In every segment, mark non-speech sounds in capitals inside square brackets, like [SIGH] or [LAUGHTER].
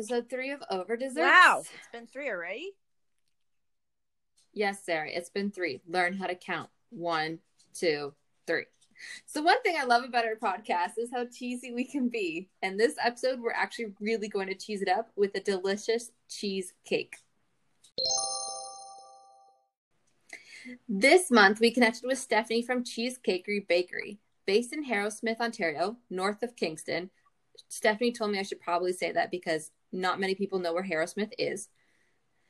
episode three of Over Desserts. Wow, it's been three already. Yes, Sarah, it's been three. Learn how to count. One, two, three. So, one thing I love about our podcast is how cheesy we can be. And this episode, we're actually really going to cheese it up with a delicious cheesecake. This month, we connected with Stephanie from Cheesecakery Bakery. Based in Harrowsmith, Ontario, north of Kingston. Stephanie told me I should probably say that because not many people know where Harrowsmith is.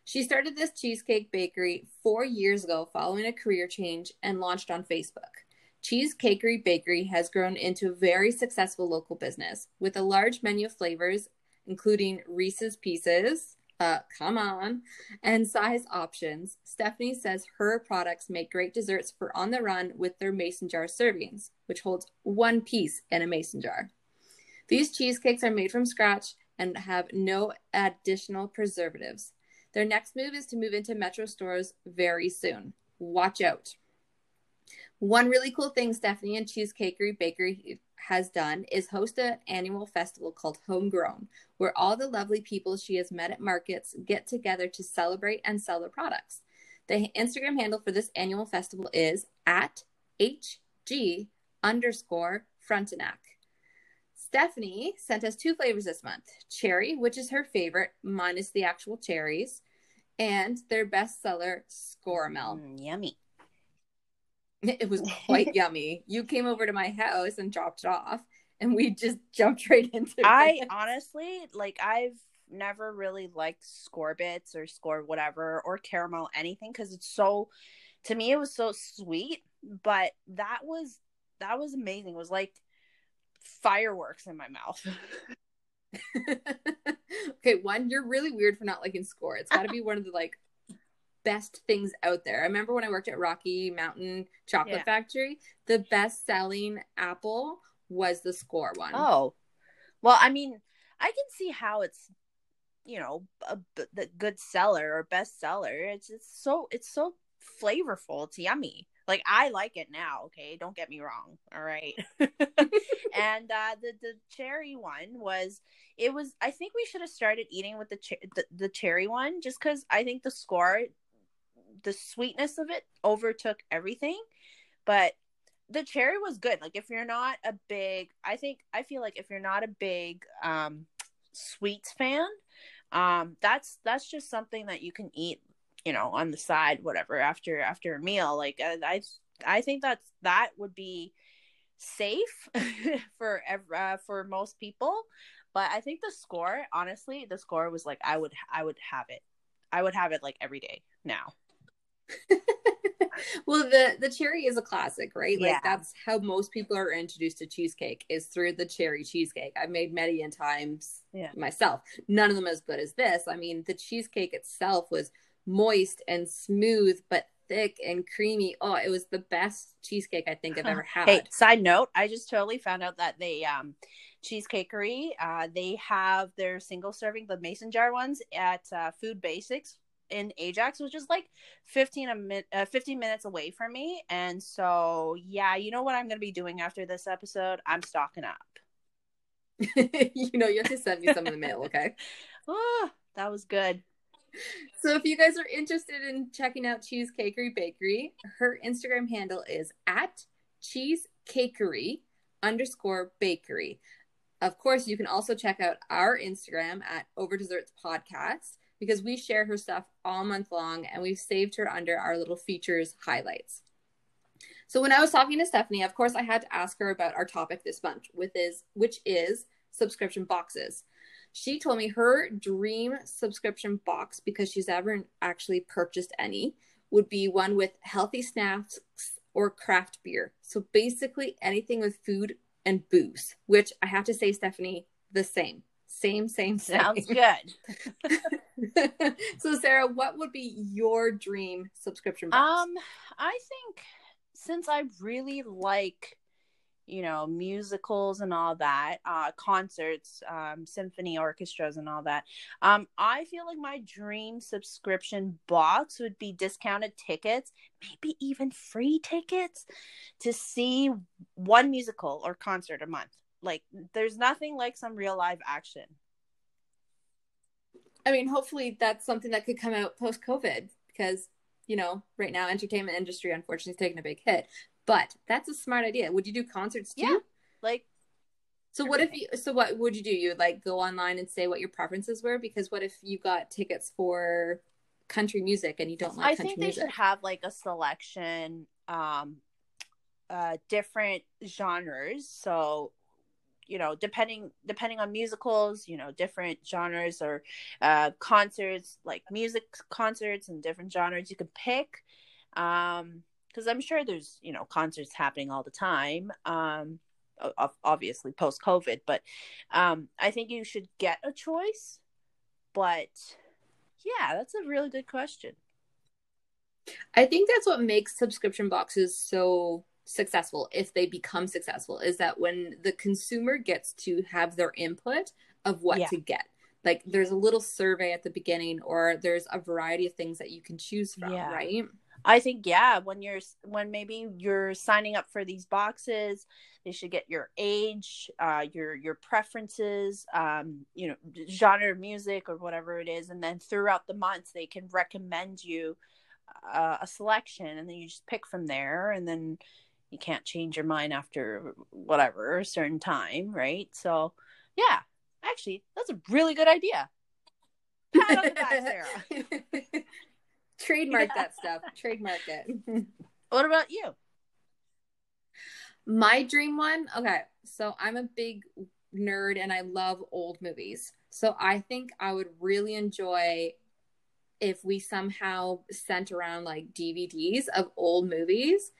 She started this cheesecake bakery four years ago following a career change and launched on Facebook. Cheesecakery Bakery has grown into a very successful local business with a large menu of flavors, including Reese's Pieces, uh, come on, and size options. Stephanie says her products make great desserts for on the run with their mason jar servings, which holds one piece in a mason jar. These cheesecakes are made from scratch and have no additional preservatives. Their next move is to move into Metro stores very soon. Watch out. One really cool thing Stephanie and Cheesecakery Bakery has done is host an annual festival called Homegrown, where all the lovely people she has met at markets get together to celebrate and sell their products. The Instagram handle for this annual festival is at HG underscore Frontenac. Stephanie sent us two flavors this month cherry, which is her favorite, minus the actual cherries, and their bestseller, Scoramel. Mm, yummy. It was [LAUGHS] quite yummy. You came over to my house and dropped it off, and we just [LAUGHS] jumped right into it. I [LAUGHS] honestly like I've never really liked Skor bits or Skor whatever or caramel anything because it's so to me it was so sweet but that was that was amazing it was like fireworks in my mouth [LAUGHS] okay, one, you're really weird for not liking Skor. It's got to be one of the like best things out there. I remember when I worked at Rocky Mountain Chocolate Yeah. Factory, the best selling apple was the Skor one. oh well i mean i can see how it's you know a, b- the good seller or best seller it's it's so it's so flavorful it's yummy like i like it now okay? Don't get me wrong all right? [LAUGHS] [LAUGHS] And uh the the cherry one was it was i think we should have started eating with the cher- the, the cherry one just because i think the Skor the sweetness of it overtook everything but the cherry was good. Like if you're not a big i think i feel like if you're not a big um sweets fan um that's that's just something that you can eat you know on the side whatever after after a meal like uh, i i think that's that would be safe [LAUGHS] for ev- uh, for most people but i think the Skor honestly the Skor was like i would i would have it i would have it like every day now [LAUGHS] well, the the cherry is a classic, right? Like Yeah. that's how most people are introduced to cheesecake is through the cherry cheesecake. I've made many in times Yeah. myself. None of them as good as this. I mean, the cheesecake itself was moist and smooth, but thick and creamy. Oh, it was the best cheesecake I think I've ever had. Hey, side note, I just totally found out that they um cheesecakery, uh they have their single serving the mason jar ones at uh, Food Basics in Ajax, which is like 15 a min- uh, 15 minutes away from me. And so, yeah, you know what I'm going to be doing after this episode? I'm stocking up. [LAUGHS] you know, you have to send me some in the mail, okay? Oh, [LAUGHS] that was good. So if you guys are interested in checking out Cheesecakery Bakery, her Instagram handle is at cheesecakery underscore bakery. Of course, you can also check out our Instagram at Over Desserts Podcast because we share her stuff all month long and we've saved her under our little features highlights. So when I was talking to Stephanie, of course, I had to ask her about our topic this month, with is which is subscription boxes. She told me her dream subscription box, because she's never actually purchased any, would be one with healthy snacks or craft beer. So basically anything with food and booze, which I have to say, Stephanie, the same. Same, same, same. Sounds [LAUGHS] good. so Sarah, what would be your dream subscription box? Um, I think since I really like, you know, musicals and all that, uh, concerts, um, symphony orchestras and all that, um, I feel like my dream subscription box would be discounted tickets, maybe even free tickets to see one musical or concert a month. Like, there's nothing like some real live action. I mean, hopefully that's something that could come out post COVID because, you know, right now entertainment industry unfortunately is taking a big hit. But that's a smart idea. Would you do concerts too? Yeah. Like So what if you so what would you do? You would like go online and say what your preferences were? Because what if you got tickets for country music and you don't like country music? I think they music? should have like a selection, um, uh, different genres. So, you know, depending depending on musicals, you know, different genres or uh, concerts, like music concerts and different genres you could pick. Um, because I'm sure there's you know concerts happening all the time. Um, obviously post COVID, but um, I think you should get a choice. But yeah, that's a really good question. I think that's what makes subscription boxes so successful if they become successful is that when the consumer gets to have their input of what Yeah. to get. Like there's a little survey at the beginning or there's a variety of things that you can choose from, Yeah. right? I think yeah, when you're when maybe you're signing up for these boxes, they should get your age, uh, your your preferences, um, you know, genre of music or whatever it is, and then throughout the months they can recommend you uh, a selection, and then you just pick from there, and then you can't change your mind after whatever a certain time, right? So yeah, actually, that's a really good idea. Pat on the back, Sarah. [LAUGHS] Trademark Yeah. that stuff. Trademark it. [LAUGHS] What about you? My dream one, okay. So I'm a big nerd and I love old movies. So I think I would really enjoy if we somehow sent around like DVDs of old movies.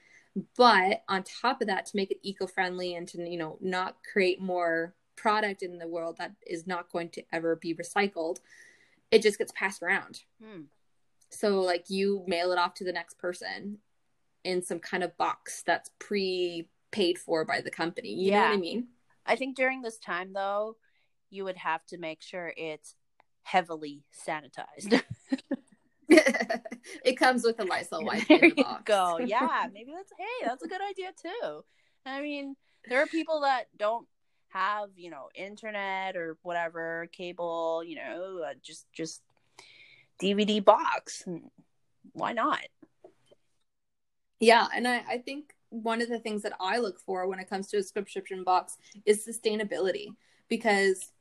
But on top of that, to make it eco friendly and to, you know, not create more product in the world that is not going to ever be recycled, it just gets passed around. Hmm. So like you mail it off to the next person in some kind of box that's pre paid for by the company. You know what I mean? I think during this time though, you would have to make sure it's heavily sanitized. [LAUGHS] [LAUGHS] it comes with a Lysol wipe there the you go. [LAUGHS] Yeah, maybe that's hey, that's a good idea too. I mean, there are people that don't have, you know, internet or whatever, cable, you know, uh, just just DVD box. Why not? Yeah, and I, I think one of the things that I look for when it comes to a subscription box is sustainability because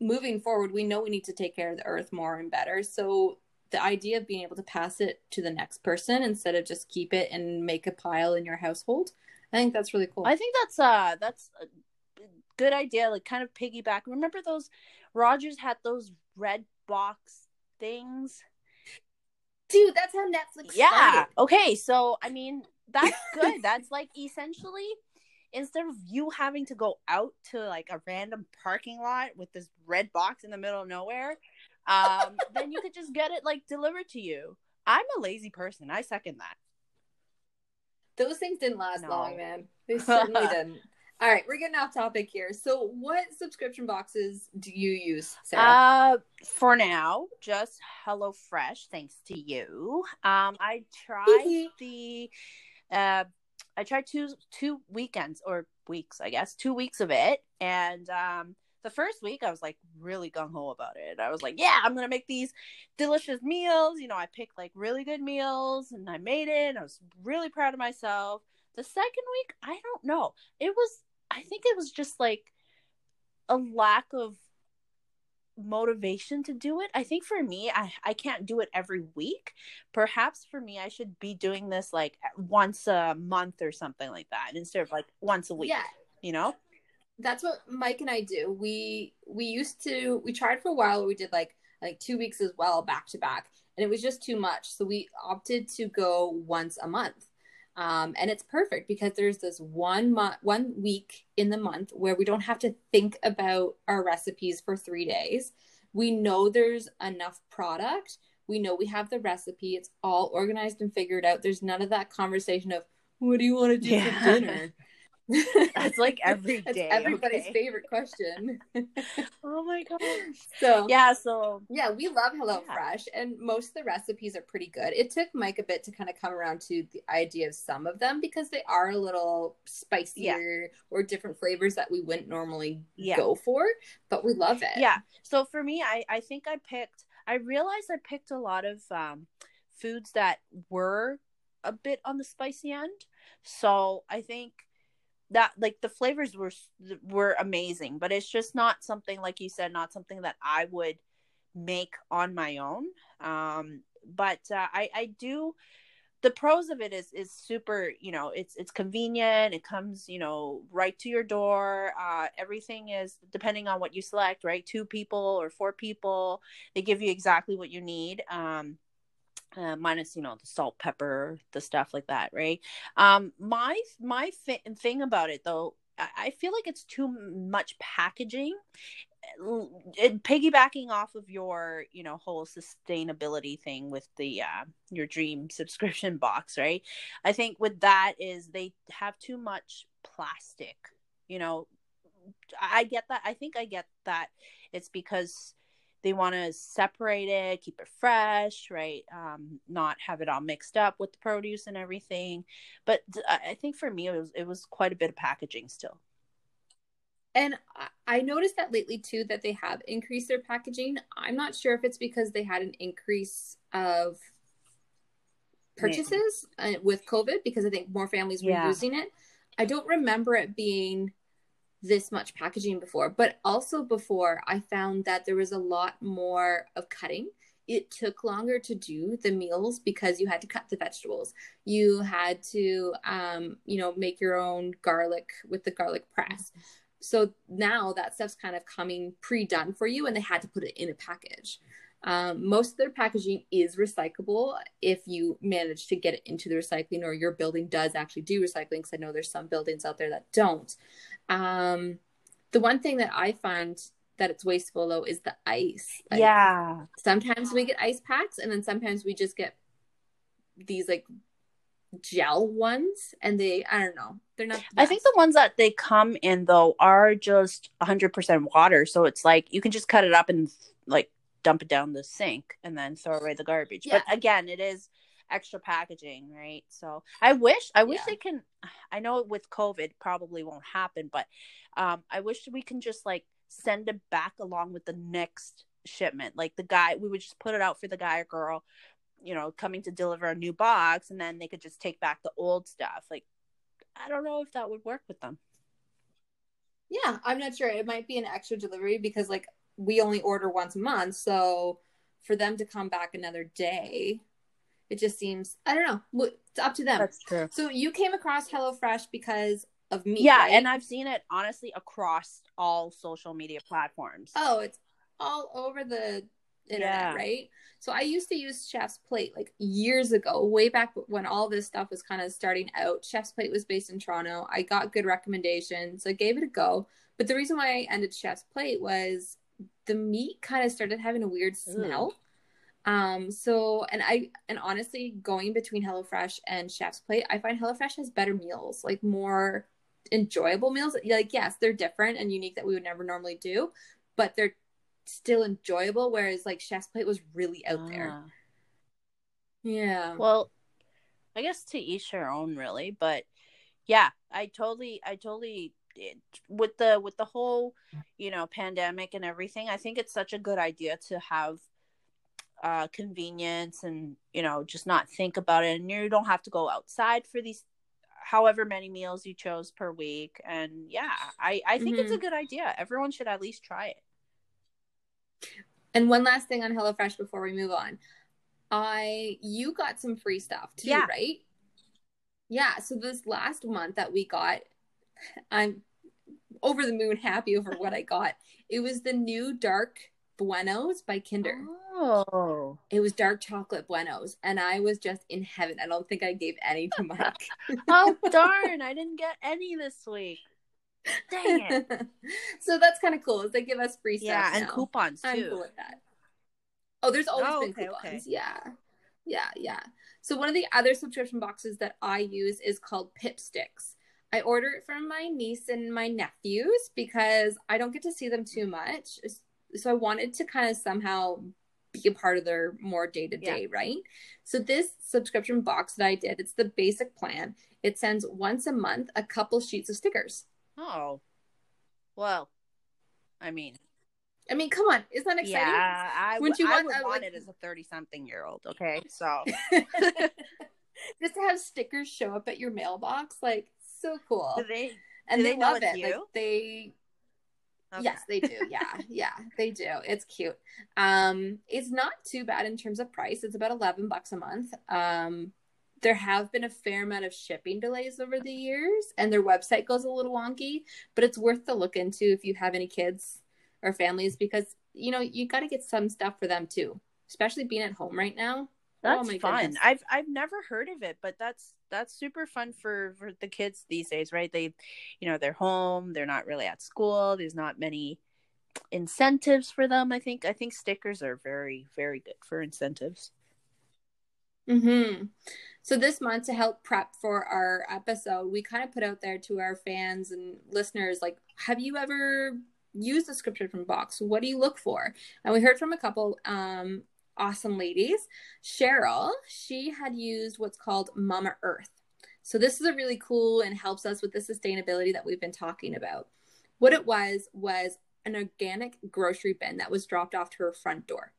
moving forward, we know we need to take care of the earth more and better. So the idea of being able to pass it to the next person instead of just keep it and make a pile in your household, I think that's really cool. I think that's uh that's a good idea. Like kind of piggyback. Remember those Rogers had those red box things? Dude, that's how Netflix Yeah. started. Okay. So I mean, that's [LAUGHS] good. that's like essentially instead of you having to go out to like a random parking lot with this red box in the middle of nowhere, um, [LAUGHS] then you could just get it like delivered to you. I'm a lazy person. I second that. Those things didn't last No. long, man. They [LAUGHS] certainly didn't. All right, we're getting off topic here. So, what subscription boxes do you use, Sarah? Uh, for now, just HelloFresh, thanks to you. Um, I tried the, uh, I tried two two weekends or weeks, I guess, two weeks of it, and um, the first week I was like really gung ho about it. I was like, yeah, I'm gonna make these delicious meals. You know, I picked like really good meals, and I made it. And I was really proud of myself. The second week, I don't know. It was, I think it was just like a lack of motivation to do it. I think for me, I, I can't do it every week. Perhaps for me, I should be doing this like once a month or something like that instead of like once a week. yeah, You know? that's what Mike and I do. We we used to we tried for a while. We did like like two weeks as well, back to back, and it was just too much. So we opted to go once a month. Um, and it's perfect because there's this one month, one week in the month where we don't have to think about our recipes for three days. We know there's enough product. We know we have the recipe. It's all organized and figured out. There's none of that conversation of what do you want to do Yeah. for dinner. [LAUGHS] That's like [LAUGHS] every day, everybody's okay? favorite question. [LAUGHS] Oh my gosh. [LAUGHS] so Yeah, so yeah, we love Yeah. HelloFresh, and most of the recipes are pretty good. It took Mike a bit to kind of come around to the idea of some of them because they are a little spicier or different flavors that we wouldn't normally Yeah. go for, but we love it. yeah. So for me, I I think I picked I realized I picked a lot of um foods that were a bit on the spicy end. So I think that like the flavors were were amazing, but it's just not something like you said, not something that I would make on my own. Um, but uh, I I do. The pros of it is is super. You know, it's it's convenient. It comes you know right to your door. Uh, everything is depending on what you select. Right, two people or four people, they give you exactly what you need. Um, uh, minus you know the salt pepper the stuff like that right? Um my my fi- thing about it though I, I feel like it's too much packaging it, piggybacking off of your you know whole sustainability thing with the uh your dream [LAUGHS] subscription box right? I think with that is they have too much plastic you know? I get that i think i get that it's because they want to separate it keep it fresh right um not have it all mixed up with the produce and everything but i think for me it was it was quite a bit of packaging still And I- noticed that lately too that they have increased their packaging. I'm not sure if it's because they had an increase of purchases uh, with COVID because I think more families were Yeah. using it. I don't remember it being this much packaging before, but also before I found that there was a lot more of cutting. It took longer to do the meals because you had to cut the vegetables. You had to, um, you know, make your own garlic with the garlic press. So now that stuff's kind of coming pre-done for you, and they had to put it in a package. Um, most of their packaging is recyclable if you manage to get it into the recycling, or your building does actually do recycling. Because I know there's some buildings out there that don't. Um, the one thing that I find that it's wasteful though is the ice. Like, yeah Sometimes we get ice packs, and then sometimes we just get these like gel ones, and they I don't know, they're not. I think the ones that they come in though are just 100% water, so it's like you can just cut it up and like dump it down the sink and then throw away the garbage. But again, it is extra packaging, right? So I wish I wish Yeah. they can I know with COVID probably won't happen, but um I wish we can just like send it back along with the next shipment. Like the guy we would just put it out for the guy or girl, you know, coming to deliver a new box and then they could just take back the old stuff. Like I don't know if that would work with them. Yeah, I'm not sure. It might be an extra delivery because like we only order once a month, so for them to come back another day, it just seems I don't know. It's up to them. That's true. So you came across HelloFresh because of me, yeah, right? and I've seen it honestly across all social media platforms. oh, it's all over the internet, Yeah. right? So I used to use Chef's Plate like years ago, way back when all this stuff was kind of starting out. Chef's Plate was based in Toronto. I got good recommendations. So I gave it a go. But the reason why I ended Chef's Plate was the meat kind of started having a weird smell. Um, so and I and honestly, going between HelloFresh and Chef's Plate, I find HelloFresh has better meals, like more enjoyable meals. Like, yes, they're different and unique that we would never normally do, but they're still enjoyable. Whereas like Chef's Plate was really out there. Ah. Yeah. Well, I guess to each their own, really. But yeah, I totally, I totally it, with the with the whole, you know, pandemic and everything. I think it's such a good idea to have uh convenience and you know just not think about it and you don't have to go outside for these however many meals you chose per week and yeah i i think it's a good idea everyone should at least try it And one last thing on HelloFresh before we move on. I you got some free stuff too, Yeah. right? Yeah. So this last month that we got, I'm over the moon happy over what I got. It was the new dark Buenos by Kinder. oh It was dark chocolate Buenos, and I was just in heaven. I don't think I gave any to Mike. [LAUGHS] oh darn [LAUGHS] i didn't get any this week dang it [LAUGHS] so that's kind of cool. They give us free stuff. yeah and now. coupons I'm cool with that. Oh, there's always Oh, been okay, coupons. okay. Yeah. Yeah, yeah. So one of the other subscription boxes that I use is called Pipsticks. I order it from my niece and my nephews because I don't get to see them too much. So I wanted to kind of somehow be a part of their more day to day, right? So this subscription box that I did, it's the basic plan. It sends once a month a couple sheets of stickers. Oh. Well, I mean, I mean, come on, isn't that exciting? Yeah, I, would you want, I would want like... it as a thirty-something-year-old. Okay, so [LAUGHS] just to have stickers show up at your mailbox, like so cool. Do they? And do they, they love it. You? Like they. Yes, they do. Yeah, yeah, they do. It's cute. Um, it's not too bad in terms of price. It's about eleven bucks a month. Um, there have been a fair amount of shipping delays over the years, and their website goes a little wonky. But it's worth to look into if you have any kids or families because you know you got to get some stuff for them too, especially being at home right now. That's oh fun. Goodness. I've I've never heard of it, but that's that's super fun for for the kids these days, right? They, you know, they're home. They're not really at school. There's not many incentives for them. I think I think stickers are very very good for incentives. Hmm. So this month to help prep for our episode, we kind of put out there to our fans and listeners, like, have you ever used the scripture from box? What do you look for? And we heard from a couple um, awesome ladies. Cheryl, she had used what's called Mama Earth. So this is a really cool and helps us with the sustainability that we've been talking about. What it was was an organic grocery bin that was dropped off to her front door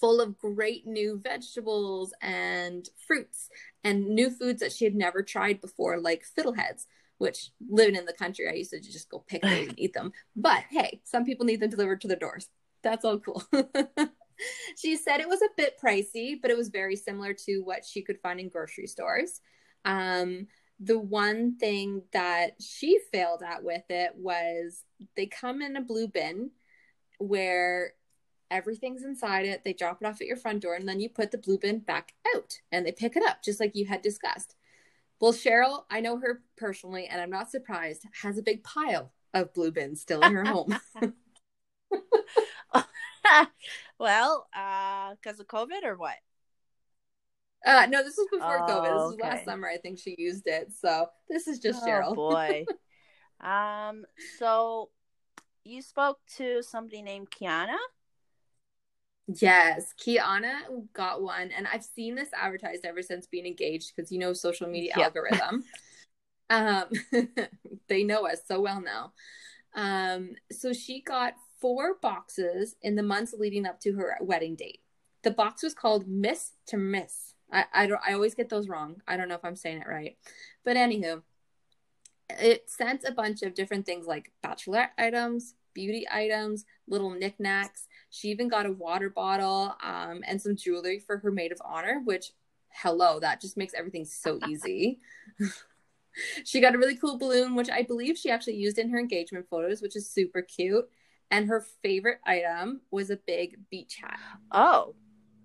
full of great new vegetables and fruits and new foods that she had never tried before like fiddleheads which living in the country i used to just go pick them and eat them but hey some people need them delivered to their doors that's all cool [LAUGHS] [LAUGHS] she said it was a bit pricey, but it was very similar to what she could find in grocery stores. Um, the one thing that she failed at with it was they come in a blue bin where everything's inside it. They drop it off at your front door, and then you put the blue bin back out and they pick it up, just like you had discussed. Well, Cheryl, I know her personally, and I'm not surprised, has a big pile of blue bins still in her home. [LAUGHS] [LAUGHS] well, uh, because of COVID or what? Uh, no, this was before oh, COVID. This was okay. last summer. I think she used it. So this is just oh, Cheryl. boy. [LAUGHS] um. So you spoke to somebody named Kiana. Yes, Kiana got one, and I've seen this advertised ever since being engaged because you know social media yep. algorithm. [LAUGHS] um, [LAUGHS] they know us so well now. Um, so she got four boxes in the months leading up to her wedding date. The box was called Miss to Miss. I, I don't I always get those wrong. I don't know if I'm saying it right. But anywho, it sent a bunch of different things like bachelorette items, beauty items, little knickknacks. She even got a water bottle um, and some jewelry for her maid of honor, which, hello, that just makes everything so easy. [LAUGHS] she got a really cool balloon, which I believe she actually used in her engagement photos, which is super cute and her favorite item was a big beach hat. Oh,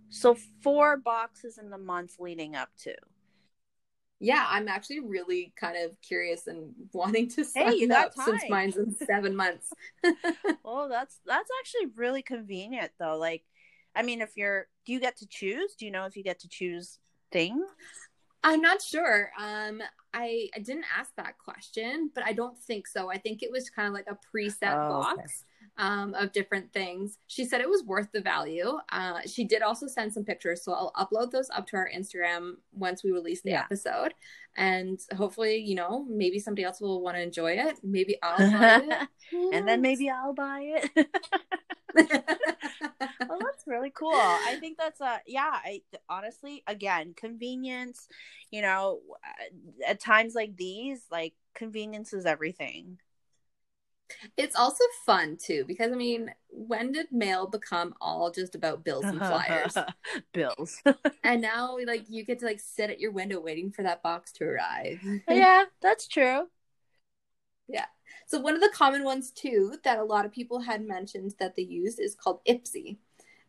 so four boxes in the months leading up to. Yeah, I'm actually really kind of curious and wanting to sign hey, up time. since mine's in [LAUGHS] seven months. [LAUGHS] well, that's that's actually really convenient though. Like, I mean, if you're, do you get to choose? Do you know if you get to choose things? I'm not sure. Um, I, I didn't ask that question, but I don't think so. I think it was kind of like a preset oh, box. Okay um, of different things. She said it was worth the value. Uh, she did also send some pictures, so I'll upload those up to our Instagram once we release the yeah. episode, and hopefully, you know, maybe somebody else will want to enjoy it. Maybe I'll buy it, [LAUGHS] and then maybe I'll buy it. [LAUGHS] well, that's really cool. I think that's a yeah. I honestly, again, convenience. You know, at times like these, like convenience is everything. It's also fun too because I mean, when did mail become all just about bills and flyers? [LAUGHS] bills. [LAUGHS] and now like you get to like sit at your window waiting for that box to arrive. [LAUGHS] yeah, that's true. Yeah. So one of the common ones too that a lot of people had mentioned that they used is called Ipsy.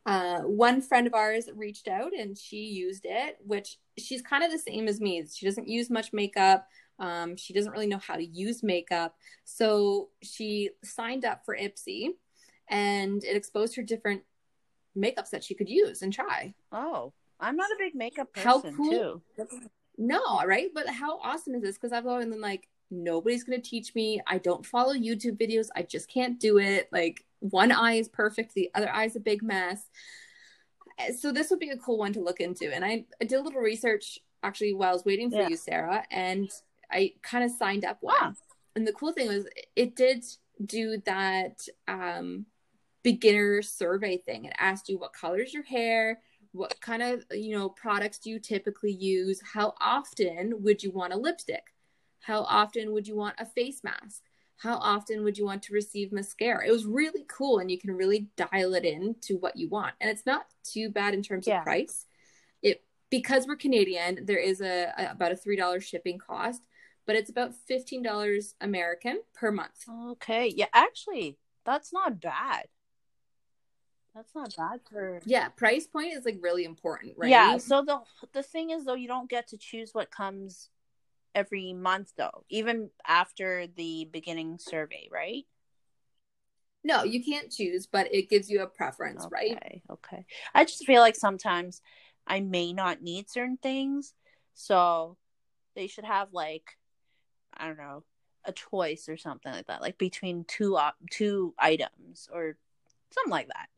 Uh, one friend of ours reached out and she used it, which she's kind of the same as me. She doesn't use much makeup. Um, she doesn't really know how to use makeup. So she signed up for Ipsy and it exposed her different makeups that she could use and try. Oh, I'm not a big makeup person how cool. too. No, right? But how awesome is this? Because I've always been like, nobody's going to teach me. I don't follow YouTube videos. I just can't do it. Like one eye is perfect, the other eye is a big mess. So this would be a cool one to look into. And I, I did a little research actually while I was waiting for Yeah. you, Sarah, and I kind of signed up one. Wow. And the cool thing was it did do that um beginner survey thing. It asked you what colors your hair, what kind of you know products do you typically use, how often would you want a lipstick, how often would you want a face mask, how often would you want to receive mascara. It was really cool, and you can really dial it in to what you want, and it's not too bad in terms Yeah. of price. It because we're Canadian, there is a, a about a three dollars shipping cost. But it's about fifteen dollars American per month. Okay. Yeah, actually, that's not bad. That's not bad for Yeah, price point is like really important, right? Yeah. So the the thing is though, you don't get to choose what comes every month though, even after the beginning survey, right? No, you can't choose, but it gives you a preference, right? Okay. Okay. I just feel like sometimes I may not need certain things, so they should have like I don't know a choice or something like that, like between two op- two items or something like that.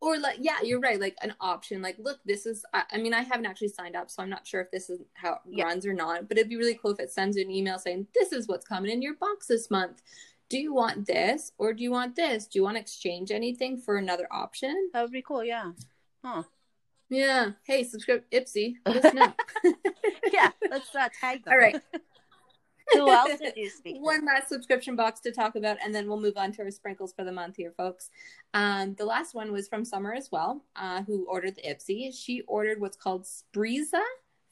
Or like, yeah, you're right. Like an option, like, look, this is. I, I mean, I haven't actually signed up, so I'm not sure if this is how it Yeah. runs or not. But it'd be really cool if it sends you an email saying, "This is what's coming in your box this month. Do you want this or do you want this? Do you want to exchange anything for another option?" That would be cool. Yeah. Huh. Yeah. Hey, subscribe Ipsy. [LAUGHS] Listen up. [LAUGHS] Yeah. Let's uh, tag them. All right. [LAUGHS] [LAUGHS] Who else did you speak? One last subscription box to talk about, and then we'll move on to our sprinkles for the month here, folks. Um, the last one was from Summer as well, uh, who ordered the Ipsy. She ordered what's called Spreeza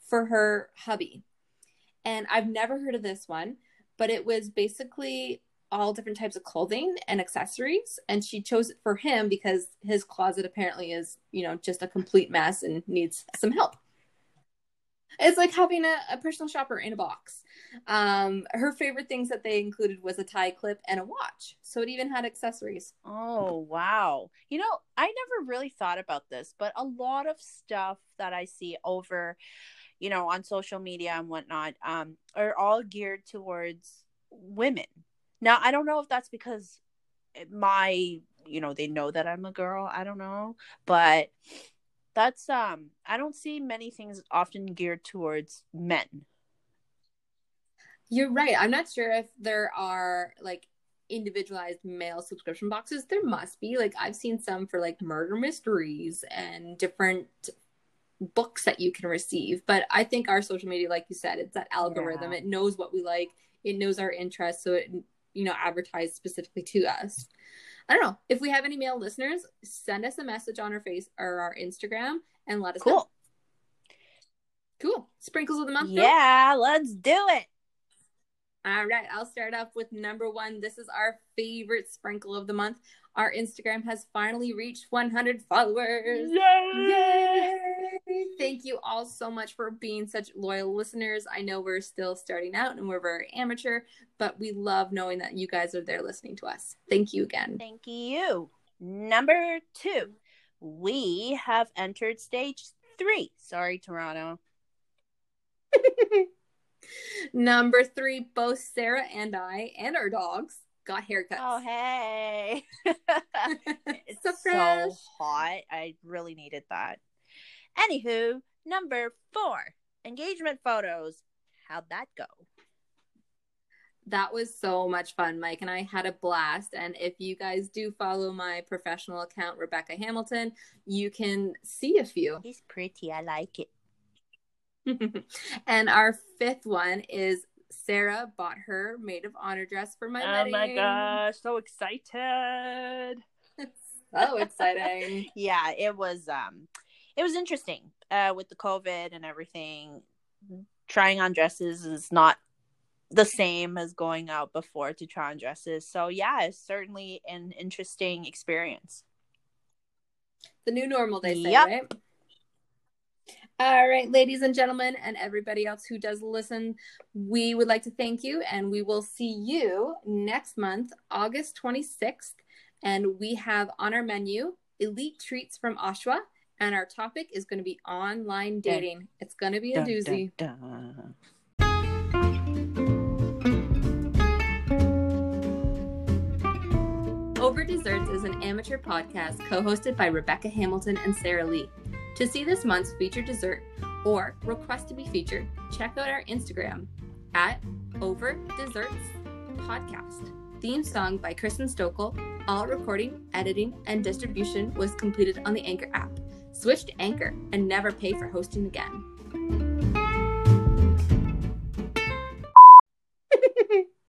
for her hubby. And I've never heard of this one, but it was basically all different types of clothing and accessories. And she chose it for him because his closet apparently is, you know, just a complete mess and needs some help. It's like having a, a personal shopper in a box. Um, her favorite things that they included was a tie clip and a watch. So it even had accessories. Oh, wow. You know, I never really thought about this, but a lot of stuff that I see over, you know, on social media and whatnot, um, are all geared towards women. Now, I don't know if that's because my, you know, they know that I'm a girl. I don't know, but that's um I don't see many things often geared towards men. You're right. I'm not sure if there are like individualized male subscription boxes. There must be. Like I've seen some for like murder mysteries and different books that you can receive. But I think our social media, like you said, it's that algorithm. Yeah. It knows what we like. It knows our interests, so it you know advertised specifically to us. I don't know if we have any male listeners. Send us a message on our face or our Instagram and let us know. Cool. Cool. Sprinkles of the month. though? Yeah, let's do it. All right, I'll start off with number one. This is our favorite sprinkle of the month. Our Instagram has finally reached 100 followers. Yay! Thank you all so much for being such loyal listeners. I know we're still starting out and we're very amateur, but we love knowing that you guys are there listening to us. Thank you again. Thank you. Number two, we have entered stage three. Sorry, Toronto. [LAUGHS] Number three, both Sarah and I and our dogs got haircuts. Oh, hey. [LAUGHS] [LAUGHS] it's So so, hot. I really needed that. Anywho, number four, engagement photos. How'd that go? That was so much fun. Mike and I had a blast. And if you guys do follow my professional account, Rebecca Hamilton, you can see a few. He's pretty. I like it. [LAUGHS] and our fifth one is Sarah bought her maid of honor dress for my oh wedding. Oh my gosh, so excited. [LAUGHS] so exciting. [LAUGHS] yeah, it was um it was interesting. Uh with the COVID and everything. Trying on dresses is not the same as going out before to try on dresses. So yeah, it's certainly an interesting experience. the new normal, they say, Yep. right? All right, ladies and gentlemen, and everybody else who does listen, we would like to thank you, and we will see you next month, August 26th. And we have on our menu elite treats from Oshawa, and our topic is going to be online dating. Dun, it's going to be a dun, doozy. Dun, Over Desserts is an amateur podcast co hosted by Rebecca Hamilton and Sarah Lee. To see this month's featured dessert or request to be featured, check out our Instagram at Over Desserts Podcast. Theme song by Kristen Stokel. All recording, editing, and distribution was completed on the Anchor app. Switch to Anchor and never pay for hosting again.